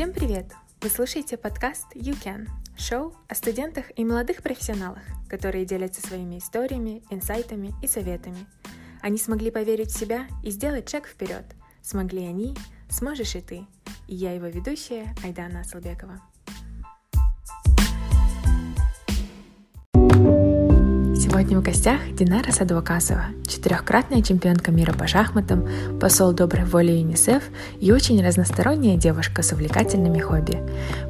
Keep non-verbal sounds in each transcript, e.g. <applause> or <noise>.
Всем привет! Вы слушаете подкаст You Can, шоу о студентах и молодых профессионалах, которые делятся своими историями, инсайтами и советами. Они смогли поверить в себя и сделать шаг вперед. Смогли они, сможешь и ты. И я его ведущая Айдана Асалбекова. Сегодня в гостях Динара Садвакасова, четырехкратная чемпионка мира по шахматам, посол доброй воли ЮНИСЕФ и очень разносторонняя девушка с увлекательными хобби.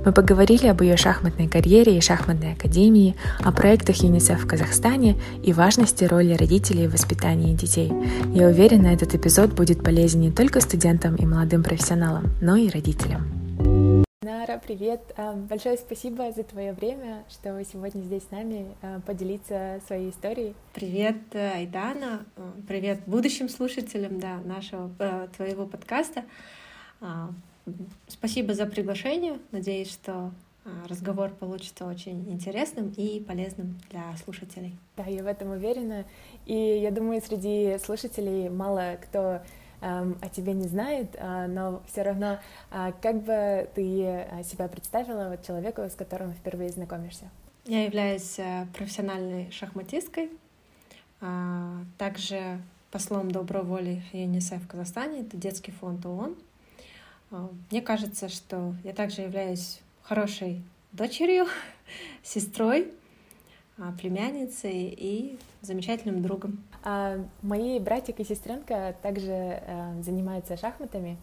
Мы поговорили об ее шахматной карьере и шахматной академии, о проектах ЮНИСЕФ в Казахстане и важности роли родителей в воспитании детей. Я уверена, этот эпизод будет полезен не только студентам и молодым профессионалам, но и родителям. Привет! А, большое спасибо за твое время, что вы сегодня здесь с нами а, поделиться своей историей. Привет, Айдана! А, привет будущим слушателям да, нашего твоего подкаста. Спасибо за приглашение. Надеюсь, что разговор получится очень интересным и полезным для слушателей. Да, я в этом уверена. И я думаю, среди слушателей мало кто о тебе не знает, а, но все равно а, как бы ты а, себя представила вот человеку, с которым впервые знакомишься? Я являюсь э, профессиональной шахматисткой, также послом доброй воли ЮНИСЕФ в Казахстане, это детский фонд ООН. Мне кажется, что я также являюсь хорошей дочерью, <laughs> сестрой, племянницей и замечательным другом. А мои братик и сестренка также э, занимаются шахматами,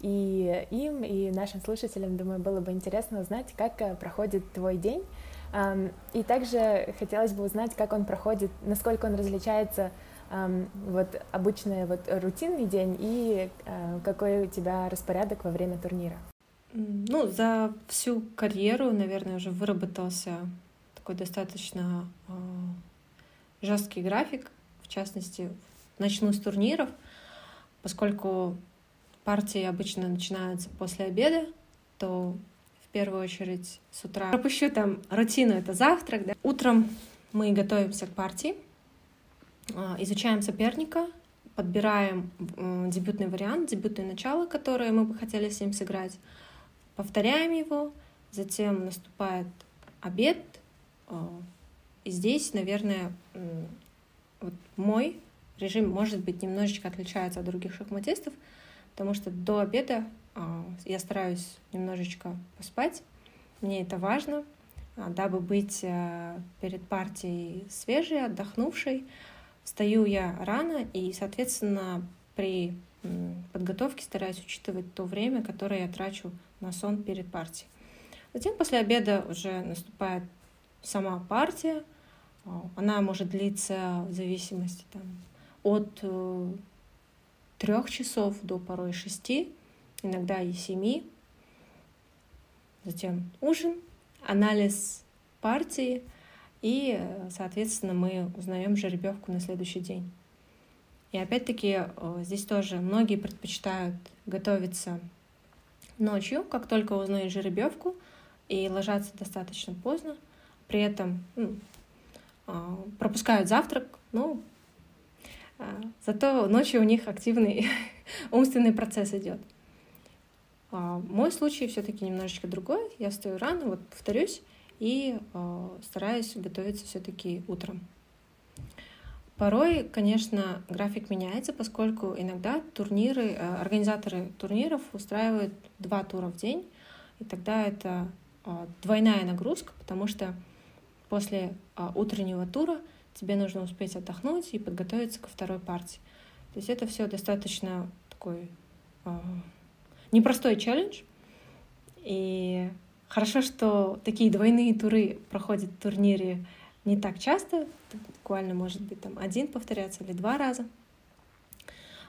и им, и нашим слушателям, думаю, было бы интересно узнать, как э, проходит твой день. И также хотелось бы узнать, как он проходит, насколько он различается вот обычный вот рутинный день и э, какой у тебя распорядок во время турнира. Ну, за всю карьеру, наверное, уже выработался такой достаточно э, жесткий график в частности, начну с турниров, поскольку партии обычно начинаются после обеда, то в первую очередь с утра пропущу там рутину, это завтрак. Да? Утром мы готовимся к партии, а, изучаем соперника, подбираем дебютный вариант, дебютное начало, которое мы бы хотели с ним сыграть, повторяем его, затем наступает обед, а, и здесь, наверное, вот мой режим, может быть, немножечко отличается от других шахматистов, потому что до обеда э, я стараюсь немножечко поспать. Мне это важно, э, дабы быть э, перед партией свежей, отдохнувшей. Встаю я рано, и, соответственно, при подготовке стараюсь учитывать то время, которое я трачу на сон перед партией. Затем после обеда уже наступает сама партия — она может длиться в зависимости там, от э, трех часов до порой шести, иногда и семи. Затем ужин, анализ партии, и, э, соответственно, мы узнаем жеребьевку на следующий день. И опять-таки э, здесь тоже многие предпочитают готовиться ночью, как только узнают жеребьевку, и ложатся достаточно поздно. При этом ну, пропускают завтрак, ну, а, зато ночью у них активный <laughs> умственный процесс идет. А, мой случай все-таки немножечко другой. Я стою рано, вот повторюсь, и стараюсь готовиться все-таки утром. Порой, конечно, график меняется, поскольку иногда турниры, организаторы турниров устраивают два тура в день, и тогда это двойная нагрузка, потому что после а, утреннего тура тебе нужно успеть отдохнуть и подготовиться ко второй партии. То есть это все достаточно такой а, непростой челлендж. И хорошо, что такие двойные туры проходят в турнире не так часто, буквально может быть там один повторяться или два раза.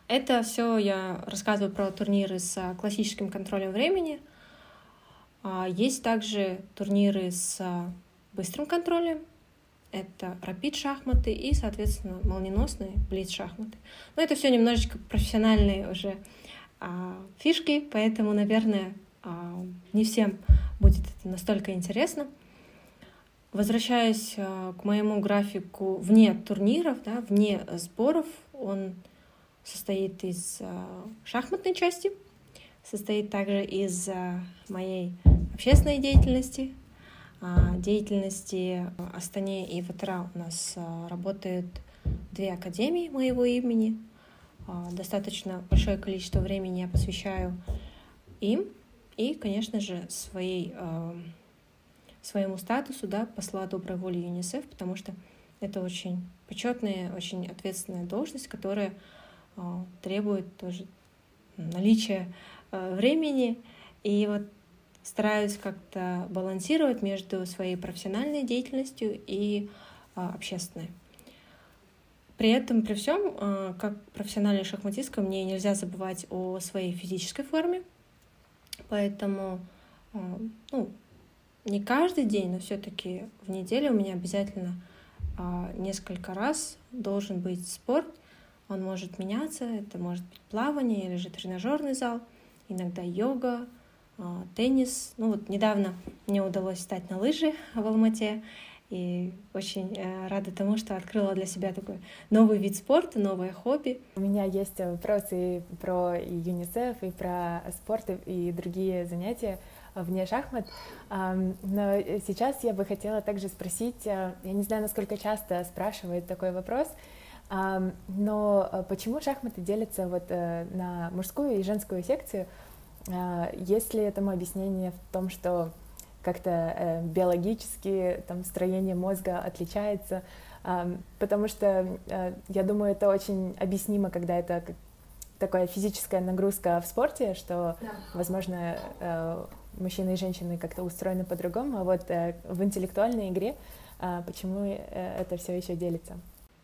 Это все я рассказываю про турниры с классическим контролем времени. А, есть также турниры с быстрым контролем, это рапид шахматы и, соответственно, молниеносные блиц шахматы. Но это все немножечко профессиональные уже а, фишки, поэтому, наверное, а, не всем будет это настолько интересно. Возвращаясь а, к моему графику вне турниров, да, вне сборов, он состоит из а, шахматной части, состоит также из моей общественной деятельности, деятельности Астане и Ватра. У нас работают две академии моего имени. Достаточно большое количество времени я посвящаю им и, конечно же, своей, своему статусу да, посла доброй воли ЮНИСЕФ, потому что это очень почетная, очень ответственная должность, которая требует тоже наличия времени. И вот стараюсь как-то балансировать между своей профессиональной деятельностью и общественной. При этом, при всем, как профессиональная шахматистка, мне нельзя забывать о своей физической форме, Поэтому, ну, не каждый день, но все-таки в неделю у меня обязательно несколько раз должен быть спорт. Он может меняться, это может быть плавание или же тренажерный зал, иногда йога, теннис. Ну вот недавно мне удалось встать на лыжи в Алмате, и очень э, рада тому, что открыла для себя такой новый вид спорта, новое хобби. У меня есть вопросы про ЮНИСЕФ, и про спорт, и другие занятия вне шахмат. Но сейчас я бы хотела также спросить, э, я не знаю, насколько часто спрашивают такой вопрос, но э, почему шахматы делятся вот на мужскую и женскую секцию? Есть ли этому объяснение в том, что как-то э, биологически там строение мозга отличается, э, потому что э, я думаю, это очень объяснимо, когда это такая физическая нагрузка в спорте, что, да. возможно, э, мужчины и женщины как-то устроены по-другому, а вот э, в интеллектуальной игре э, почему это все еще делится?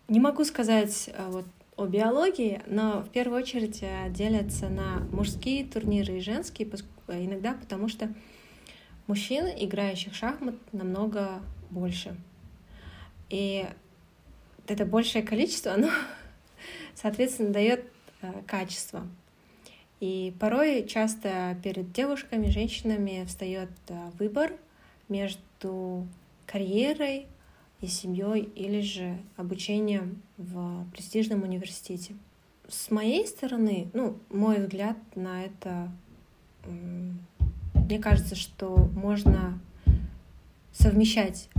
Не могу сказать вот о биологии, но в первую очередь э, делятся на мужские турниры и женские, иногда потому что мужчин, играющих в шахмат, намного больше. И это большее количество, оно, <laughs> соответственно, дает э, качество. И порой часто перед девушками, женщинами встает э, выбор между карьерой и семьей или же обучением в престижном университете. С моей стороны, ну, мой взгляд на это мне кажется, что можно совмещать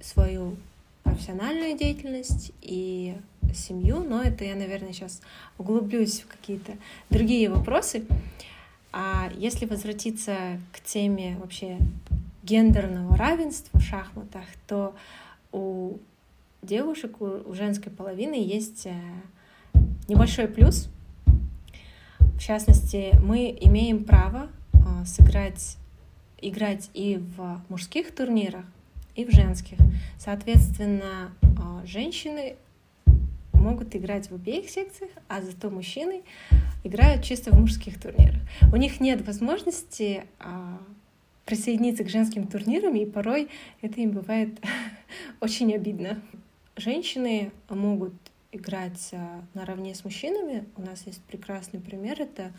свою профессиональную деятельность и семью, но это я, наверное, сейчас углублюсь в какие-то другие вопросы. А если возвратиться к теме вообще гендерного равенства в шахматах, то у девушек, у женской половины есть э, небольшой плюс. В частности, мы имеем право а, сыграть, играть и в мужских турнирах, и в женских. Соответственно, а, женщины могут играть в обеих секциях, а зато мужчины играют чисто в мужских турнирах. У них нет возможности а, присоединиться к женским турнирам, и порой это им бывает <laughs> очень обидно. Женщины могут играть наравне с мужчинами. У нас есть прекрасный пример. Это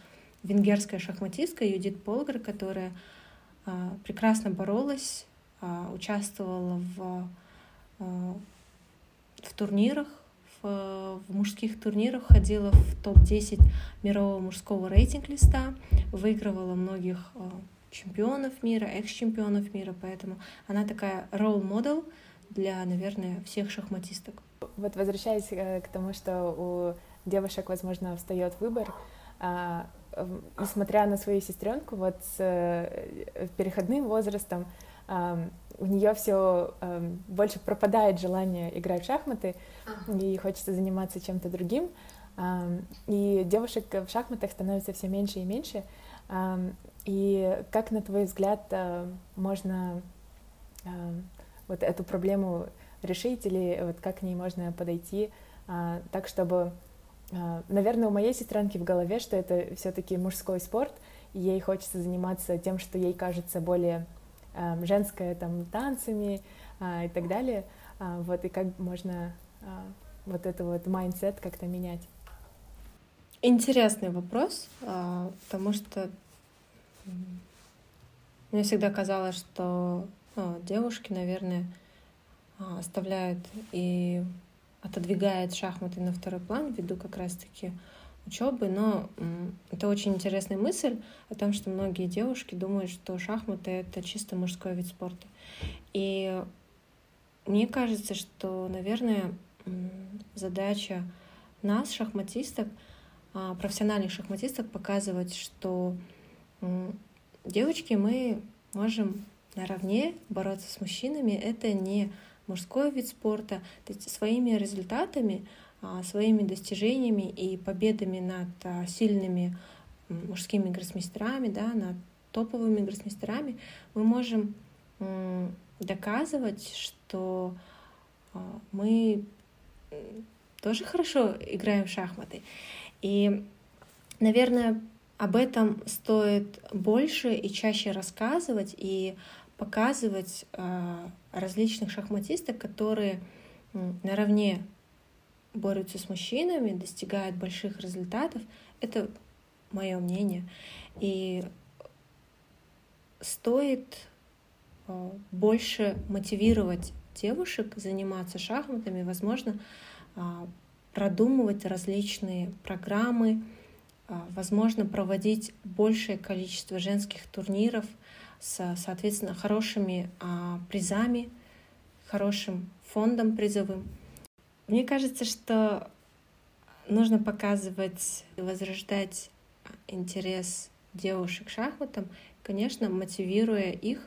венгерская шахматистка Юдит Полгар, которая а, прекрасно боролась, а, участвовала в, а, в турнирах, в, в мужских турнирах, ходила в топ-10 мирового мужского рейтинг-листа, выигрывала многих чемпионов мира, экс-чемпионов мира, поэтому она такая ролл-модел для, наверное, всех шахматисток. Вот возвращаясь э, к тому, что у девушек, возможно, встает выбор, несмотря на свою сестренку, вот с э, переходным возрастом, у нее все больше пропадает желание играть в шахматы, и хочется заниматься чем-то другим. И девушек в шахматах становится все меньше и меньше. И как, на твой взгляд, э, можно вот эту проблему решить, или вот как к ней можно подойти а, так, чтобы а, наверное, у моей сестренки в голове, что это все-таки мужской спорт, и ей хочется заниматься тем, что ей кажется более э, женское, там, танцами э, и так далее. Э, вот, и как можно э, вот это вот mindset как-то менять? Интересный вопрос, э, потому что мне всегда казалось, что ну, девушки, наверное, оставляют и отодвигает шахматы на второй план ввиду как раз-таки учебы, но это очень интересная мысль о том, что многие девушки думают, что шахматы — это чисто мужской вид спорта. И мне кажется, что, наверное, задача нас, шахматисток, а, профессиональных шахматисток, показывать, что девочки, мы можем наравне бороться с мужчинами. Это не мужской вид спорта. То есть своими результатами а, своими достижениями и победами над а, сильными мужскими гроссмейстерами, да, над топовыми гроссмейстерами, мы можем доказывать, что а, мы тоже хорошо играем в шахматы. И, наверное, об этом стоит больше и чаще рассказывать и показывать различных шахматисток, которые наравне борются с мужчинами, достигают больших результатов. Это мое мнение. И стоит э, больше мотивировать девушек заниматься шахматами, возможно, а, продумывать различные программы, а, возможно, проводить большее количество женских турниров с, соответственно, хорошими а, призами, хорошим фондом призовым. Мне кажется, что нужно показывать и возрождать интерес девушек к шахматам, конечно, мотивируя их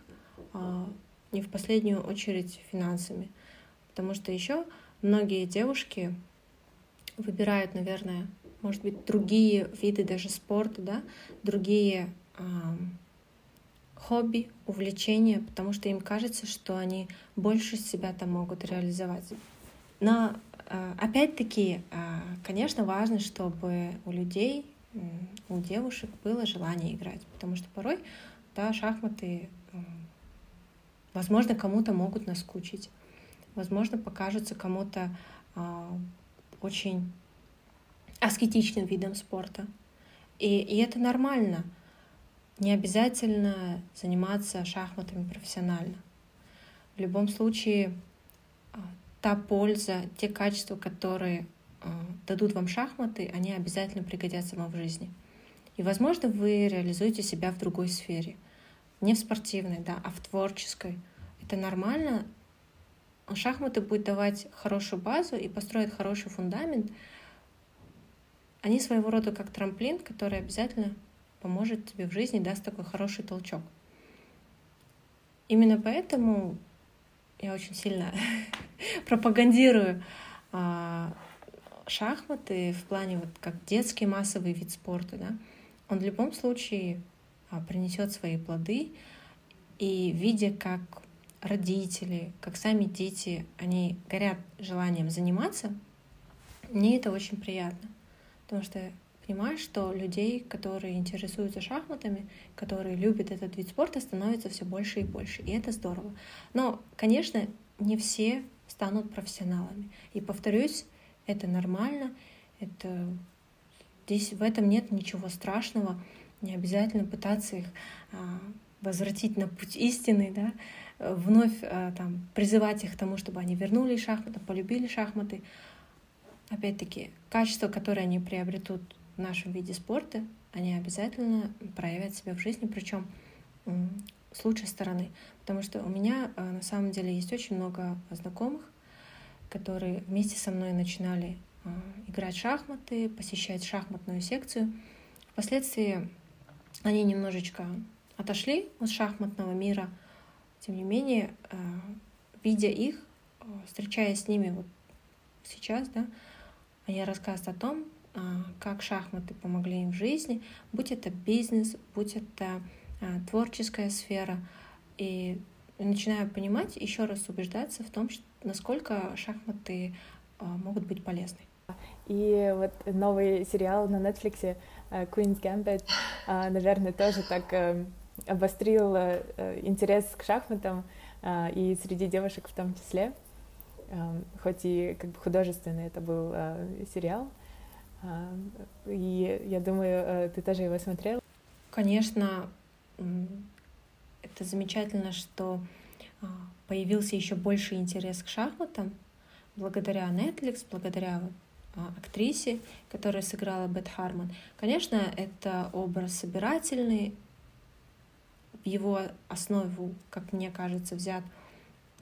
а, не в последнюю очередь финансами. Потому что еще многие девушки выбирают, наверное, может быть, другие виды даже спорта, да, другие э, хобби, увлечения, потому что им кажется, что они больше себя там могут реализовать. Но а, опять-таки, а, конечно, важно, чтобы у людей, у девушек было желание играть, потому что порой да, шахматы, возможно, кому-то могут наскучить, возможно, покажутся кому-то а, очень аскетичным видом спорта. И, и это нормально. Не обязательно заниматься шахматами профессионально. В любом случае, та польза, те качества, которые э, дадут вам шахматы, они обязательно пригодятся вам в жизни. И, возможно, вы реализуете себя в другой сфере. Не в спортивной, да, а в творческой. Это нормально. Шахматы будут давать хорошую базу и построить хороший фундамент. Они своего рода как трамплин, который обязательно поможет тебе в жизни, даст такой хороший толчок. Именно поэтому я очень сильно <laughs> пропагандирую а, шахматы в плане вот как детский массовый вид спорта, да, он в любом случае а, принесет свои плоды, и видя, как родители, как сами дети, они горят желанием заниматься, мне это очень приятно, потому что понимаю, что людей, которые интересуются шахматами, которые любят этот вид спорта, становится все больше и больше. И это здорово. Но, конечно, не все станут профессионалами. И повторюсь, это нормально, это здесь в этом нет ничего страшного. Не обязательно пытаться их а, возвратить на путь истины, да, вновь а, там, призывать их к тому, чтобы они вернулись шахматы, полюбили шахматы. Опять-таки, качество, которое они приобретут в нашем виде спорта, они обязательно проявят себя в жизни, причем с лучшей стороны. Потому что у меня а, на самом деле есть очень много знакомых, которые вместе со мной начинали а, играть в шахматы, посещать шахматную секцию. Впоследствии они немножечко отошли от шахматного мира. Тем не менее, а, видя их, встречаясь с ними вот сейчас, да, они рассказывают о том, а, как шахматы помогли им в жизни, будь это бизнес, будь это творческая сфера. И начинаю понимать, еще раз убеждаться в том, насколько шахматы могут быть полезны. И вот новый сериал на Netflix Queen's Gambit, наверное, тоже так э, обострил э, интерес к шахматам и среди девушек в том числе. Хоть и как бы художественный это был сериал, и я думаю, э, ты тоже его смотрел? Конечно, это замечательно, что а, появился еще больше интерес к шахматам благодаря Netflix, благодаря а, актрисе, которая сыграла Бет Хармон. Конечно, это образ собирательный, в его основу, как мне кажется, взят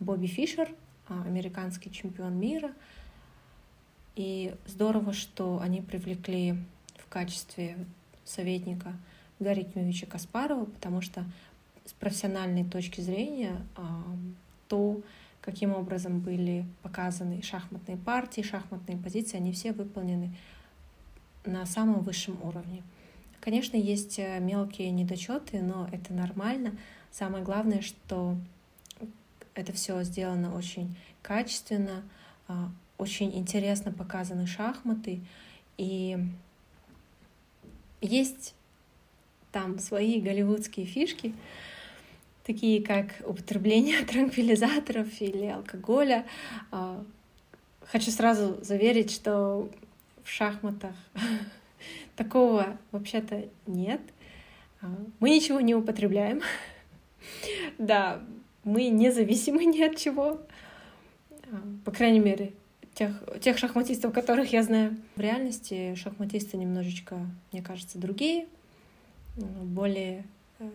Бобби Фишер, а, американский чемпион мира. И здорово, что они привлекли в качестве советника Гарри Тимовича Каспарова, потому что с профессиональной точки зрения а, то, каким образом были показаны шахматные партии, шахматные позиции, они все выполнены на самом высшем уровне. Конечно, есть э, мелкие недочеты, но это нормально. Самое главное, что это все сделано очень качественно, а, очень интересно показаны шахматы, и есть там свои голливудские фишки, такие как употребление <laughs> транквилизаторов или алкоголя. А, хочу сразу заверить, что в шахматах <laughs> <laughs> такого вообще-то нет. А, мы ничего не употребляем. <laughs> Да, мы независимы ни от чего. А, по крайней мере, тех, тех шахматистов, которых я знаю. В реальности шахматисты немножечко, мне кажется, другие, более э,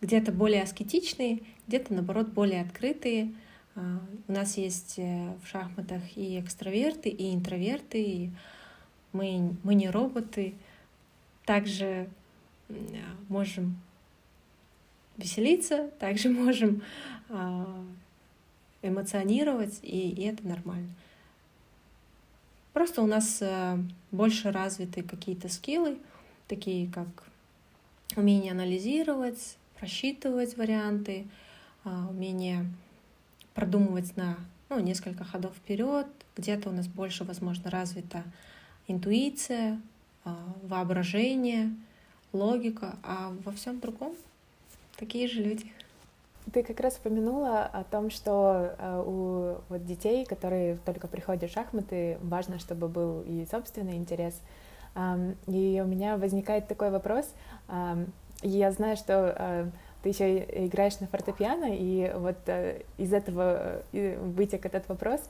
где-то более аскетичные, где-то, наоборот, более открытые. А, у нас есть э, в шахматах и экстраверты, и интроверты, и мы, мы не роботы. Также можем веселиться, также <laughs> можем а, эмоционировать, и, и это нормально. Просто у нас э, больше развиты какие-то скиллы, такие как умение анализировать, просчитывать варианты, а, умение продумывать на ну, несколько ходов вперед. Где-то у нас больше, возможно, развита интуиция, а, воображение, логика, а во всем другом такие же люди. Ты как раз упомянула о том, что э, у вот детей, которые только приходят в шахматы, важно, чтобы был и собственный интерес. И у меня возникает такой вопрос. Я знаю, что э, ты еще играешь на фортепиано, и вот э, из этого вытек этот вопрос,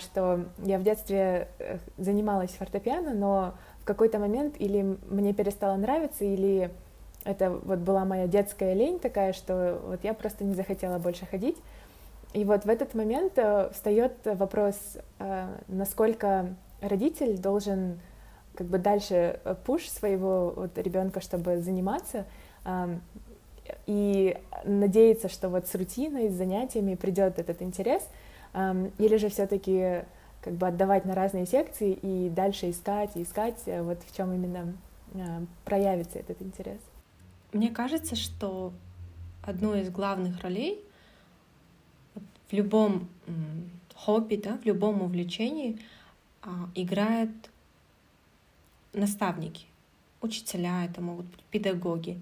что я в детстве занималась фортепиано, но в какой-то момент или мне перестало нравиться, или это вот была моя детская лень такая, что вот я просто не захотела больше ходить. И вот в этот момент э, встает вопрос, э, насколько родитель должен как бы дальше э, пуш своего вот ребенка, чтобы заниматься, и надеяться, что вот с рутиной, с занятиями придет этот интерес, или же все-таки как бы отдавать на разные секции и дальше искать и искать, вот в чем именно проявится этот интерес. Мне кажется, что одной из главных ролей в любом хобби, да, в любом увлечении а, играют наставники, учителя, это могут быть педагоги.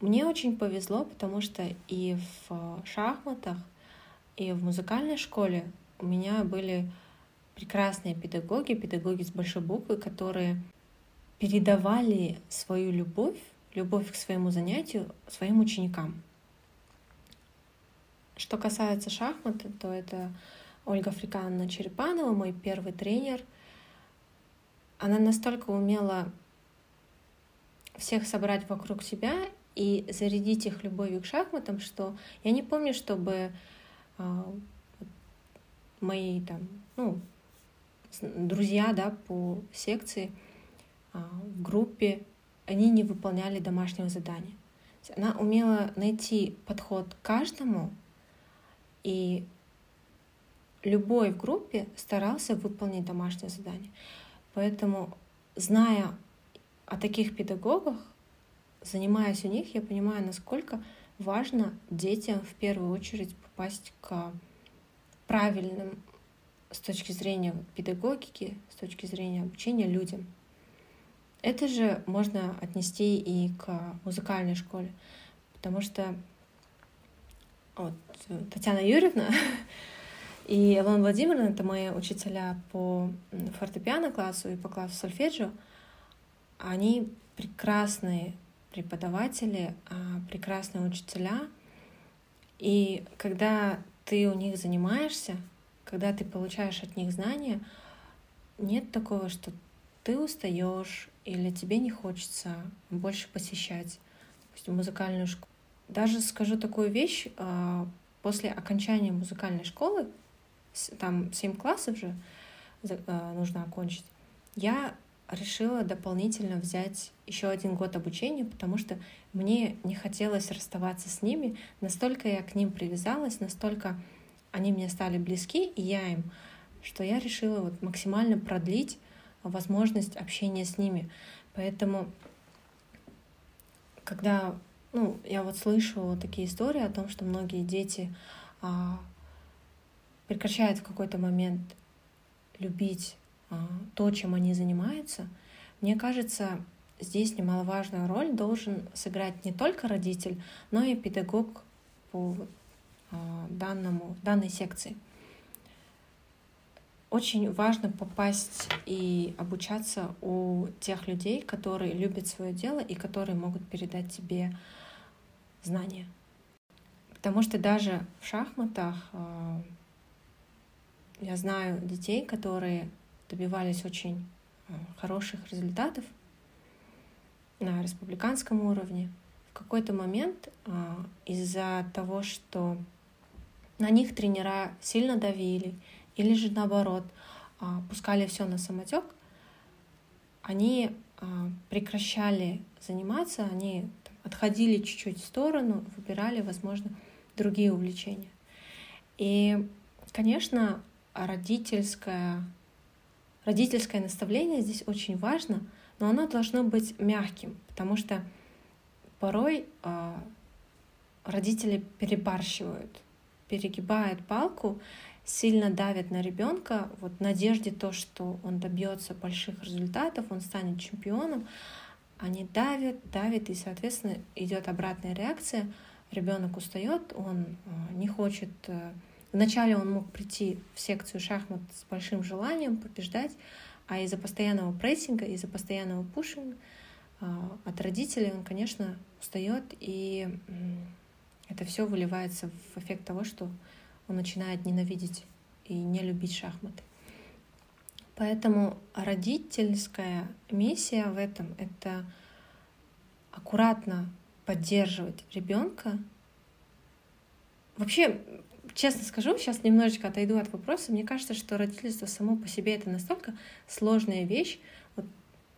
Мне очень повезло, потому что и в шахматах, и в музыкальной школе у меня были прекрасные педагоги, педагоги с большой буквы, которые передавали свою любовь любовь к своему занятию своим ученикам. Что касается шахмат, то это Ольга Фрикановна Черепанова, мой первый тренер. Она настолько умела всех собрать вокруг себя и зарядить их любовью к шахматам, что я не помню, чтобы мои там, ну, друзья, да, по секции э, в группе они не выполняли домашнего задания. Она умела найти подход к каждому, и любой в группе старался выполнить домашнее задание. Поэтому, зная о таких педагогах, занимаясь у них, я понимаю, насколько важно детям в первую очередь попасть к правильным с точки зрения педагогики, с точки зрения обучения людям. Это же можно отнести и к музыкальной школе, потому что вот, Татьяна Юрьевна <laughs> и Илона Владимировна, это мои учителя по фортепиано классу и по классу сольфеджио, они прекрасные преподаватели, а, прекрасные учителя. И когда ты у них занимаешься, когда ты получаешь от них знания, нет такого, что ты устаешь или тебе не хочется больше посещать допустим, музыкальную школу. Даже скажу такую вещь, а, после окончания музыкальной школы, там 7 классов же а, нужно окончить, я решила дополнительно взять еще один год обучения, потому что мне не хотелось расставаться с ними. Настолько я к ним привязалась, настолько они мне стали близки, и я им, что я решила вот максимально продлить возможность общения с ними. Поэтому, когда ну, я вот слышу такие истории о том, что многие дети а, прекращают в какой-то момент любить то, чем они занимаются, мне кажется, здесь немаловажную роль должен сыграть не только родитель, но и педагог по а, данному, данной секции. Очень важно попасть и обучаться у тех людей, которые любят свое дело и которые могут передать тебе знания. Потому что даже в шахматах а, я знаю детей, которые добивались очень а, хороших результатов на республиканском уровне. В какой-то момент а, из-за того, что на них тренера сильно давили, или же наоборот, пускали все на самотек, они прекращали заниматься, они отходили чуть-чуть в сторону, выбирали, возможно, другие увлечения. И, конечно, родительское, родительское наставление здесь очень важно, но оно должно быть мягким, потому что порой э, родители перебарщивают, перегибают палку, сильно давят на ребенка вот в надежде то, что он добьется больших результатов, он станет чемпионом, они давят, давят, и, соответственно, идет обратная реакция. Ребенок устает, он э, не хочет... Вначале он мог прийти в секцию шахмат с большим желанием побеждать, а из-за постоянного прессинга, из-за постоянного пушинга э, от родителей он, конечно, устает, и это все выливается в эффект того, что он начинает ненавидеть и не любить шахматы. Поэтому родительская миссия в этом — это аккуратно поддерживать ребенка. Вообще, честно скажу, сейчас немножечко отойду от вопроса. Мне кажется, что родительство само по себе это настолько сложная вещь. Вот,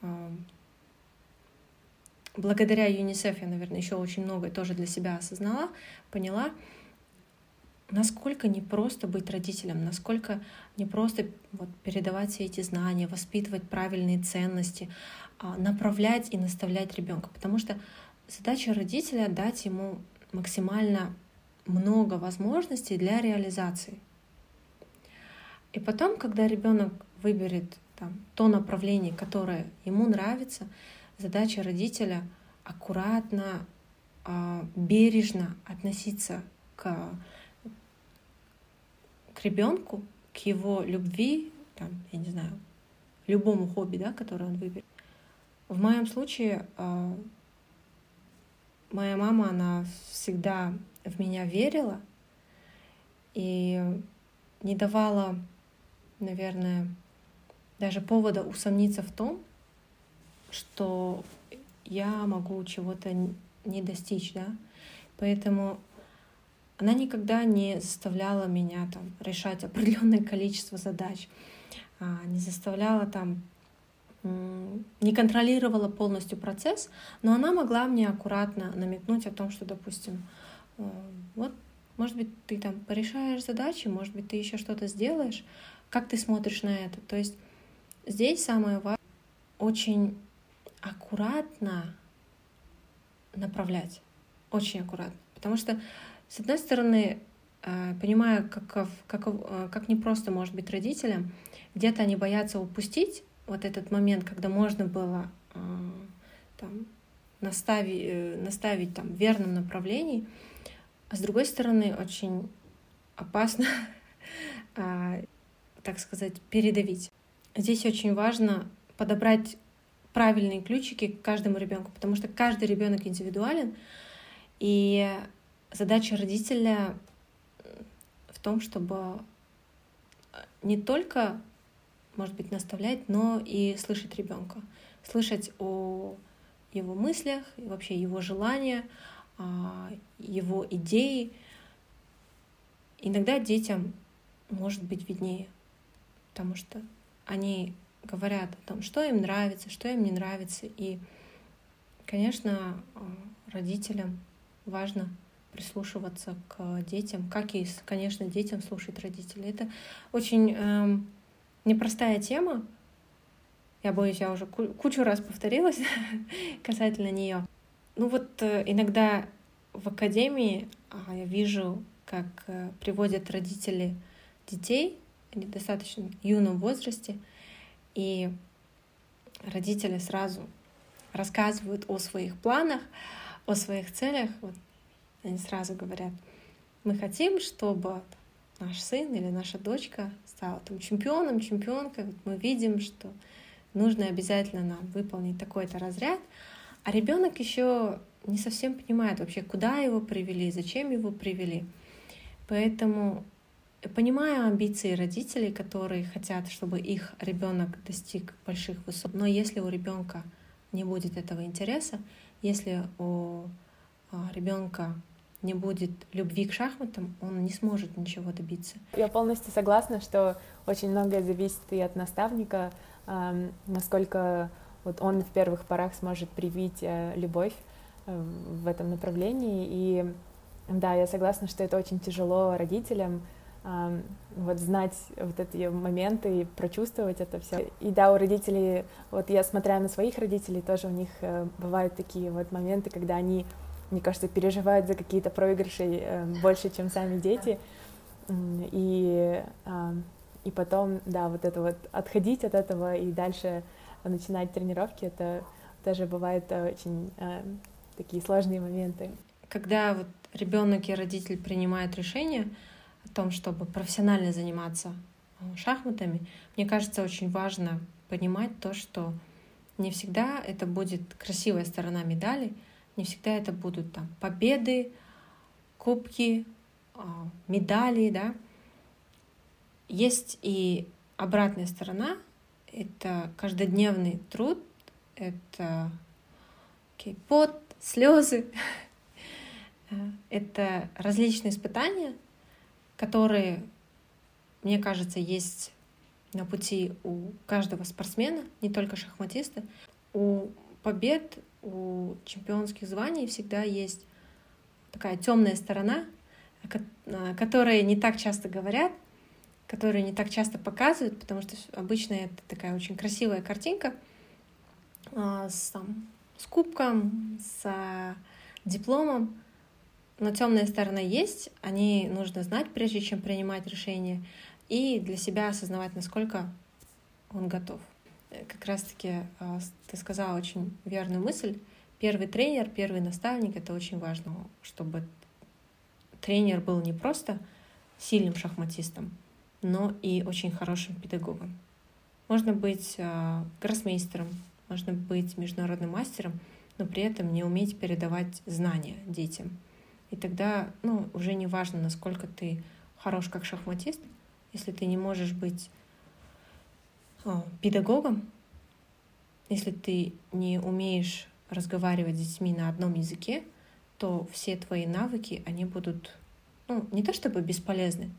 э, благодаря ЮНИСЕФ я, наверное, еще очень многое тоже для себя осознала, поняла, насколько непросто быть родителем, насколько непросто вот, передавать все эти знания, воспитывать правильные ценности, а, направлять и наставлять ребенка. Потому что задача родителя дать ему максимально много возможностей для реализации. И потом, когда ребенок выберет там, то направление, которое ему нравится, задача родителя аккуратно, а, бережно относиться к к ребенку, к его любви, там, я не знаю, любому хобби, да, которое он выберет. В моем случае э, моя мама, она всегда в меня верила и не давала, наверное, даже повода усомниться в том, что я могу чего-то не достичь, да. Поэтому она никогда не заставляла меня там решать определенное <laughs> количество задач, а, не заставляла там не контролировала полностью процесс, но она могла мне аккуратно намекнуть о том, что, допустим, вот, может быть, ты там порешаешь задачи, может быть, ты еще что-то сделаешь, как ты смотришь на это. То есть здесь самое важное очень аккуратно направлять, очень аккуратно, потому что с одной стороны, э, понимаю, как, как, э, как непросто может быть родителям, где-то они боятся упустить вот этот момент, когда можно было э, там, наставить, наставить там, в верном направлении, с другой стороны, очень опасно, <laughs> так сказать, передавить. Здесь очень важно подобрать правильные ключики к каждому ребенку, потому что каждый ребенок индивидуален, и задача родителя в том, чтобы не только может быть, наставлять, но и слышать ребенка, слышать о его мыслях, и вообще его желания, а, его идеи. Иногда детям может быть виднее, потому что они говорят о том, что им нравится, что им не нравится. И, конечно, а, родителям важно прислушиваться к детям, как и, конечно, детям слушать родителей. Это очень эм, непростая тема. Я боюсь, я уже кучу раз повторилась <laughs> касательно нее. Ну вот э, иногда в академии я вижу, как э, приводят родители детей, они достаточно юном возрасте, и родители сразу рассказывают о своих планах, о своих целях. Вот они сразу говорят, мы хотим, чтобы наш сын или наша дочка стала там чемпионом, чемпионкой. Вот мы видим, что нужно обязательно нам выполнить такой-то разряд, а ребенок еще не совсем понимает вообще, куда его привели, зачем его привели. Поэтому понимаю амбиции родителей, которые хотят, чтобы их ребенок достиг больших высот. Но если у ребенка не будет этого интереса, если у а, ребенка не будет любви к шахматам, он не сможет ничего добиться. Я полностью согласна, что очень многое зависит и от наставника, насколько вот он в первых порах сможет привить э, любовь э, в этом направлении. И да, я согласна, что это очень тяжело родителям, вот знать вот эти моменты и прочувствовать это все. И да, у родителей, вот я смотря на своих родителей, тоже у них э, бывают такие вот моменты, когда они мне кажется, переживают за какие-то проигрыши э, больше, чем сами дети. И, э, и потом, да, вот это вот отходить от этого и дальше начинать тренировки, это тоже бывает очень э, такие сложные моменты. Когда вот ребенок и родитель принимают решение о том, чтобы профессионально заниматься э, шахматами, мне кажется, очень важно понимать то, что не всегда это будет красивая сторона медали, не всегда это будут там победы, кубки, а, медали, да. Есть и обратная сторона, это каждодневный труд, это okay, пот, слезы, это различные испытания, которые, мне кажется, есть на пути у каждого спортсмена, не только шахматиста. У побед у чемпионских званий всегда есть такая темная сторона, о которой не так часто говорят, которую не так часто показывают, потому что обычно это такая очень красивая картинка а, с, там, с кубком, с дипломом, но темная сторона есть, о ней нужно знать, прежде чем принимать решение, и для себя осознавать, насколько он готов как раз-таки а, ты сказала очень верную мысль. Первый тренер, первый наставник — это очень важно, чтобы тренер был не просто сильным шахматистом, но и очень хорошим педагогом. Можно быть э, гроссмейстером, можно быть международным мастером, но при этом не уметь передавать знания детям. И тогда ну, уже не важно, насколько ты хорош как шахматист, если ты не можешь быть педагогом, если ты не умеешь разговаривать с детьми на одном языке, то все твои навыки, они будут, ну, не то чтобы бесполезны,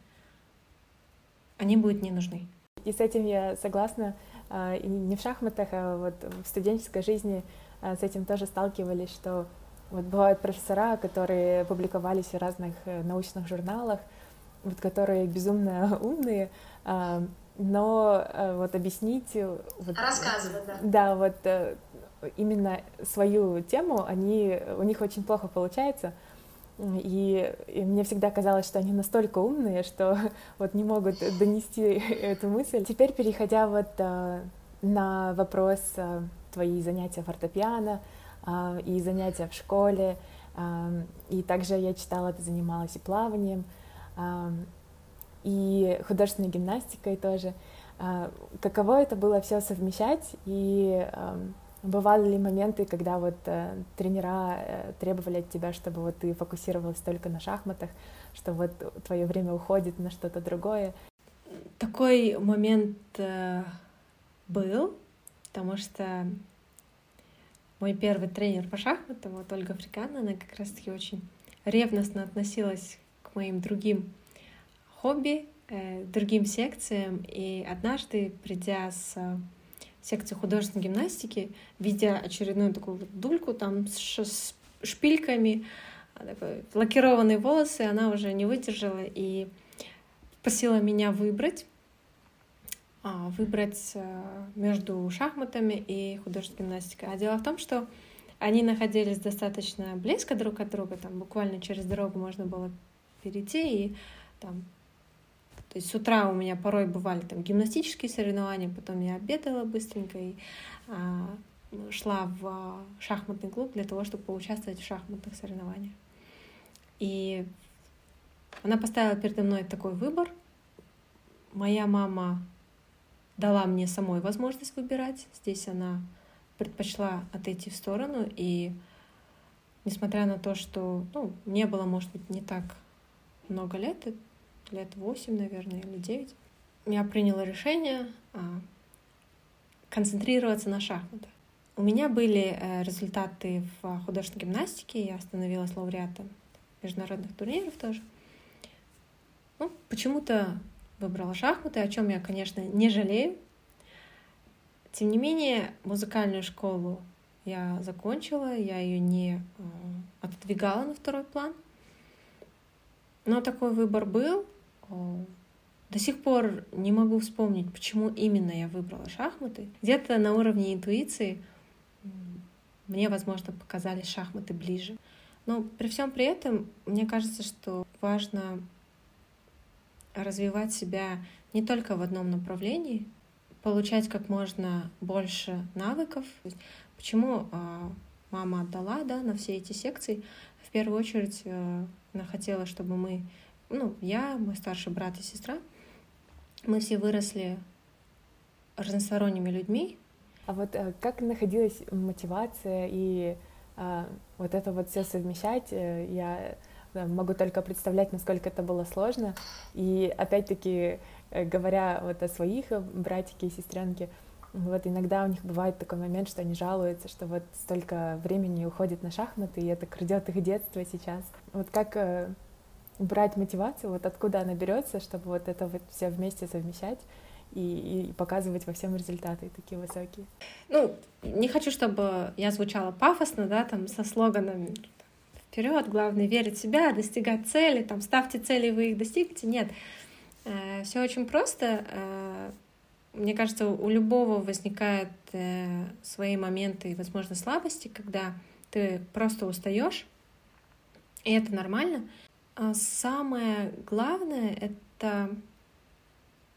они будут не нужны. И с этим я согласна. А, и не в шахматах, а вот в студенческой жизни а, с этим тоже сталкивались, что вот бывают профессора, которые публиковались в разных э, научных журналах, вот которые безумно <laughs> умные, но э, вот объяснить... Вот, Рассказывать, да. Да, вот э, именно свою тему, они, у них очень плохо получается, и, и мне всегда казалось, что они настолько умные, что <laughs> вот не могут донести эту мысль. Теперь, переходя вот на вопрос твои занятия фортепиано и занятия в школе, и также я читала, ты занималась и плаванием, и художественной гимнастикой тоже. А, каково это было все совмещать и бывали ли моменты, когда вот э, тренера э, требовали от тебя, чтобы вот ты фокусировалась только на шахматах, что вот твое время уходит на что-то другое? Такой момент э, был, потому что мой первый тренер по шахматам, вот Ольга Африкана, она как раз-таки очень ревностно относилась к моим другим хобби, э, другим секциям. И однажды, придя с секции художественной гимнастики, видя очередную такую вот дульку там с, шпильками, а, такой, лакированные волосы, она уже не выдержала и просила меня выбрать а, выбрать э, между шахматами и художественной гимнастикой. А дело в том, что они находились достаточно близко друг от друга, там буквально через дорогу можно было перейти, и там то есть с утра у меня порой бывали там гимнастические соревнования, потом я обедала быстренько и а, шла в шахматный клуб для того, чтобы поучаствовать в шахматных соревнованиях. И она поставила передо мной такой выбор. Моя мама дала мне самой возможность выбирать. Здесь она предпочла отойти в сторону, и несмотря на то, что ну, мне было, может быть, не так много лет, лет восемь, наверное, или девять, я приняла решение а, концентрироваться на шахматах. У меня были э, результаты в художественной гимнастике, я становилась лауреатом международных турниров тоже. Ну, почему-то выбрала шахматы, о чем я, конечно, не жалею. Тем не менее, музыкальную школу я закончила, я ее не э, отодвигала на второй план. Но такой выбор был. До сих пор не могу вспомнить, почему именно я выбрала шахматы. Где-то на уровне интуиции мне, возможно, показались шахматы ближе. Но при всем при этом, мне кажется, что важно развивать себя не только в одном направлении, получать как можно больше навыков. Почему а, мама отдала да, на все эти секции? В первую очередь э, она хотела, чтобы мы, ну, я, мой старший брат и сестра, мы все выросли разносторонними людьми. А вот э, как находилась мотивация и а, вот это вот все совмещать? Э, я могу только представлять, насколько это было сложно. И опять-таки, говоря вот о своих братике и сестренке, вот иногда у них бывает такой момент, что они жалуются, что вот столько времени уходит на шахматы, и это крадет их детство сейчас. Вот как брать мотивацию, вот откуда она берется, чтобы вот это вот все вместе совмещать и, и показывать во всем результаты такие высокие. Ну, не хочу, чтобы я звучала пафосно, да, там со слоганом вперед, главное верить в себя, достигать цели, там, ставьте цели, вы их достигнете. Нет, э, все очень просто. Э, мне кажется, у любого возникают э, свои моменты и, возможно, слабости, когда ты просто устаешь, и это нормально. А самое главное — это,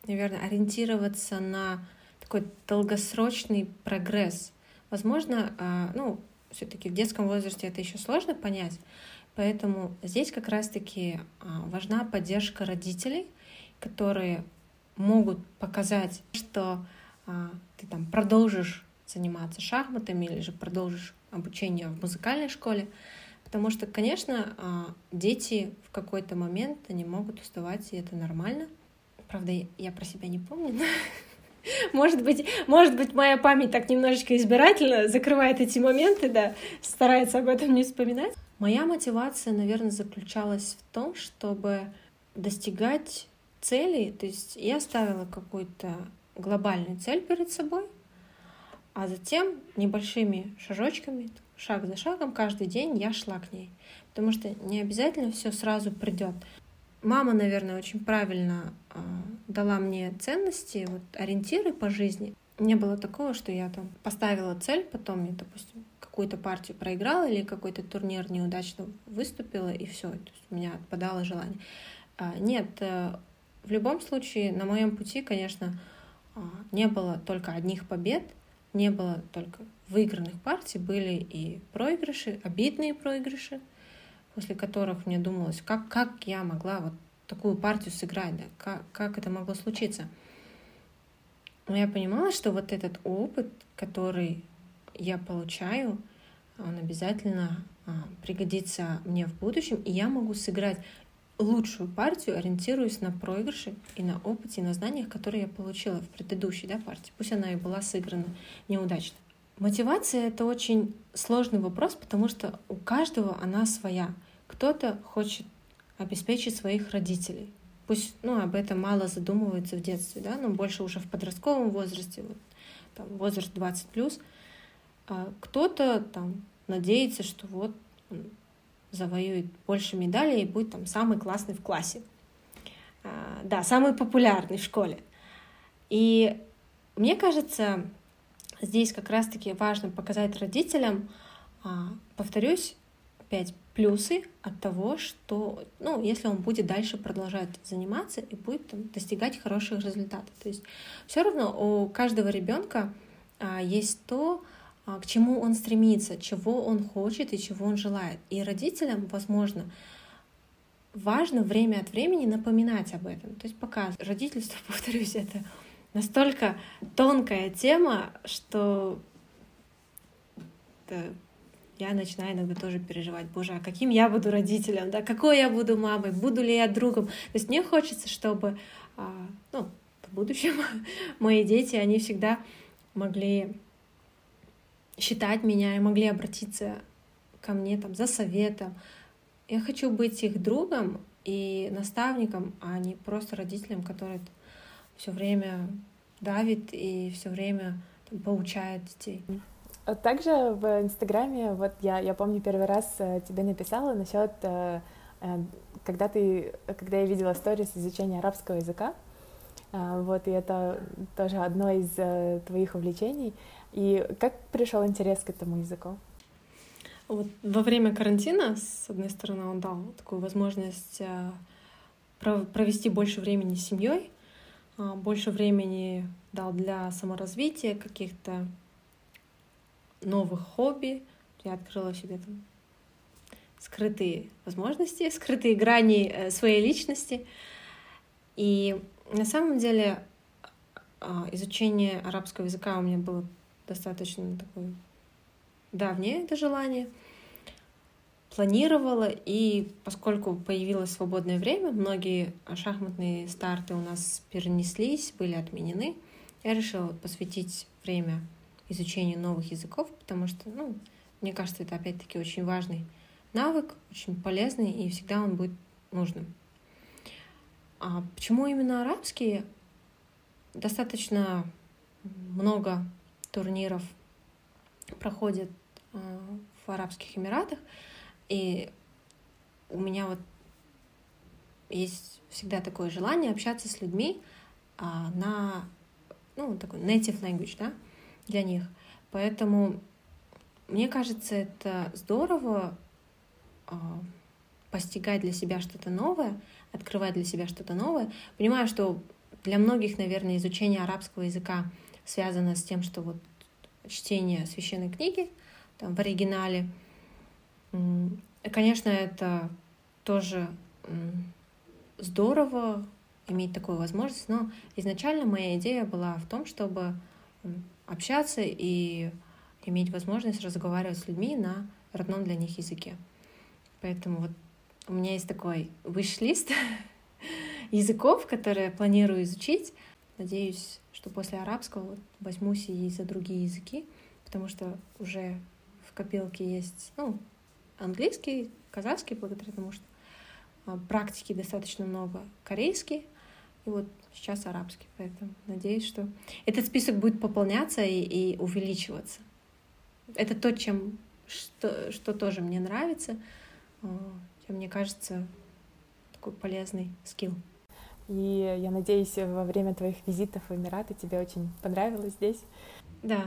наверное, ориентироваться на такой долгосрочный прогресс. Возможно, ну, все-таки в детском возрасте это еще сложно понять, поэтому здесь как раз-таки а, важна поддержка родителей, которые могут показать, что а, ты там продолжишь заниматься шахматами или же продолжишь обучение в музыкальной школе, потому что, конечно, а, дети в какой-то момент они могут уставать, и это нормально. Правда, я про себя не помню, <laughs> Может быть, может быть, моя память так немножечко избирательно закрывает эти моменты, да, старается об этом не вспоминать. Моя мотивация, наверное, заключалась в том, чтобы достигать целей. То есть я ставила какую-то глобальную цель перед собой, а затем небольшими шажочками, шаг за шагом, каждый день я шла к ней. Потому что не обязательно все сразу придет. Мама, наверное, очень правильно э, дала мне ценности, вот ориентиры по жизни. Не было такого, что я там поставила цель, потом я, допустим, какую-то партию проиграла или какой-то турнир неудачно выступила, и все, у меня отпадало желание. А, нет, э, в любом случае на моем пути, конечно, э, не было только одних побед, не было только выигранных партий, были и проигрыши, обидные проигрыши, после которых мне думалось, как, как я могла вот такую партию сыграть, да, как, как это могло случиться. Но я понимала, что вот этот опыт, который я получаю, он обязательно а, пригодится мне в будущем, и я могу сыграть лучшую партию, ориентируясь на проигрыши и на опыте, и на знаниях, которые я получила в предыдущей да, партии. Пусть она и была сыграна неудачно. Мотивация — это очень сложный вопрос, потому что у каждого она своя. Кто-то хочет обеспечить своих родителей. Пусть ну, об этом мало задумывается в детстве, да, но больше уже в подростковом возрасте, вот, там, возраст 20 плюс. А кто-то там надеется, что вот завоюет больше медалей и будет там самый классный в классе. А, да, самый популярный в школе. И мне кажется, здесь как раз-таки важно показать родителям, а, повторюсь, опять плюсы от того, что, ну, если он будет дальше продолжать заниматься и будет там, достигать хороших результатов. То есть все равно у каждого ребенка а, есть то, к чему он стремится, чего он хочет и чего он желает. И родителям, возможно, важно время от времени напоминать об этом. То есть пока родительство, <laughs> повторюсь, это настолько тонкая тема, что я начинаю иногда тоже переживать, боже, а каким я буду родителем, да, какой я буду мамой, буду ли я другом. То есть мне хочется, чтобы, а, ну, в будущем <laughs> мои дети, они всегда могли считать меня и могли обратиться ко мне там за советом. Я хочу быть их другом и наставником, а не просто родителем, который все время давит и все время там, поучает детей. Также в Инстаграме, вот я, я помню, первый раз э, тебе написала насчет, э, э, когда ты, когда я видела сторис изучения арабского языка, вот, и это тоже одно из твоих увлечений. И как пришел интерес к этому языку? Вот во время карантина, с одной стороны, он дал такую возможность провести больше времени с семьей, больше времени дал для саморазвития каких-то новых хобби, я открыла себе там скрытые возможности, <laughs> скрытые грани э, своей личности. И на самом деле а, изучение арабского языка у меня было достаточно такое давнее это желание. Планировала, и поскольку появилось свободное время, многие шахматные старты у нас перенеслись, были отменены, я решила посвятить время изучению новых языков, потому что, ну, мне кажется, это опять-таки очень важный навык, очень полезный, и всегда он будет нужным. А почему именно арабские? Достаточно много турниров проходит а, в Арабских Эмиратах, и у меня вот есть всегда такое желание общаться с людьми а, на ну, такой native language, да, для них. Поэтому мне кажется, это здорово э, постигать для себя что-то новое, открывать для себя что-то новое. Понимаю, что для многих, наверное, изучение арабского языка связано с тем, что вот чтение священной книги там, в оригинале. Конечно, это тоже здорово иметь такую возможность, но изначально моя идея была в том, чтобы общаться и иметь возможность разговаривать с людьми на родном для них языке. Поэтому вот у меня есть такой выш-лист <laughs> языков, которые я планирую изучить. Надеюсь, что после арабского возьмусь и за другие языки, потому что уже в копилке есть ну, английский, казахский, благодаря тому, что а, практики достаточно много, корейский, и вот сейчас арабский. Поэтому надеюсь, что этот список будет пополняться и, и увеличиваться. Это то, чем что, что тоже мне нравится, а, чем мне кажется такой полезный скилл. И я надеюсь, во время твоих визитов в Эмираты тебе очень понравилось здесь. Да,